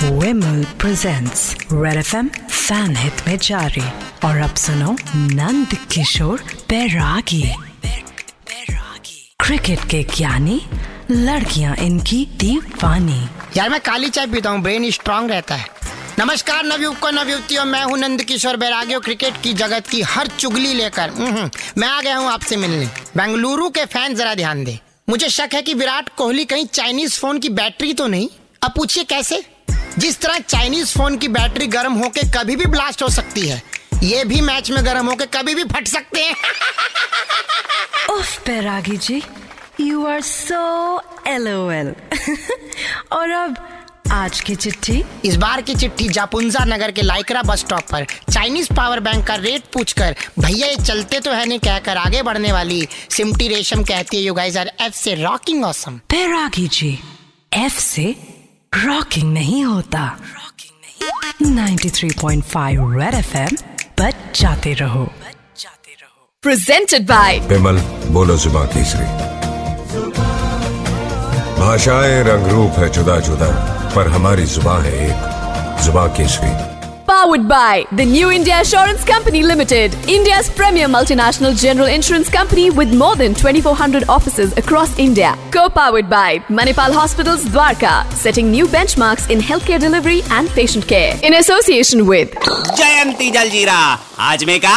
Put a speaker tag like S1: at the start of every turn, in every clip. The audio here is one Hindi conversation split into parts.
S1: Vimal presents red F M fan hit में जारी और अब सुनो नंद किशोर बैरागी क्रिकेट के ज्ञानी लड़कियाँ इनकी दीवानी
S2: यार मैं काली चाय पीता हूँ ब्रेन स्ट्रांग रहता है नमस्कार नवयुवकों नवयुवतियों मैं हूँ नंद किशोर बैरागियों क्रिकेट की जगत की हर चुगली लेकर मैं आ गया हूँ आपसे मिलने बेंगलुरु के फ़ैन जरा ध्यान दे मुझे शक है कि विराट कोहली कहीं चाइनीज़ फ़ोन की बैटरी तो नहीं अब पूछिए कैसे जिस तरह चाइनीज़ फ़ोन की बैटरी गर्म होके कभी भी ब्लास्ट हो सकती है ये भी मैच में गर्म होके कभी भी फट सकते हैं।
S1: उफ Bairagi ji you are so L और अब आज की चिट्ठी।
S2: इस बार की चिट्ठी जापुंजा नगर के लाइकरा बस स्टॉप पर। चाइनीज़ पावर बैंक का रेट पूछकर भैया ये चलते तो है नहीं कहकर आगे बढ़ने वाली सिमटी रेशम कहती है यू गाइस आर एफ़ से rocking awesome
S1: Bairagi ji F से रॉकिंग नहीं होता। 93.5 रेड एफएम बच जाते रहो
S3: जाते रहो।
S4: प्रेजेंटेड बाय विमल बोलो जुबा केसरी भाषाएँ रंग रूप है जुदा जुदा पर हमारी जुबा है एक जुबा Kesari.
S3: Powered by the New India Assurance Company Limited, India's premier multinational general insurance company with more than 2,400 offices across India. Co powered by Manipal Hospitals Dwarka, setting new benchmarks in healthcare delivery and patient care. In association with
S5: Jayanti Jaljira, Ajmeka,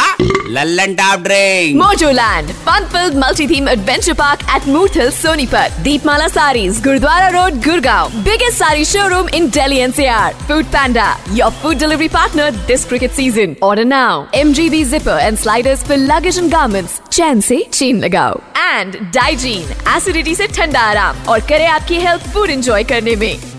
S5: Lallan Tap Mojo Land, fun
S3: filled multi theme adventure park at Moot Hill, Sonipat, Deepmala Saris, Gurdwara Road, Gurgaon, biggest sari showroom in Delhi NCR, Food Panda, your food delivery partner. Partner this cricket season. Order now. MGB zipper and sliders for luggage and garments. चैन से चीन लगाओ एंड डाइजीन एसिडिटी से ठंडा आराम और करे आपकी हेल्थ फ़ूड एंजॉय करने में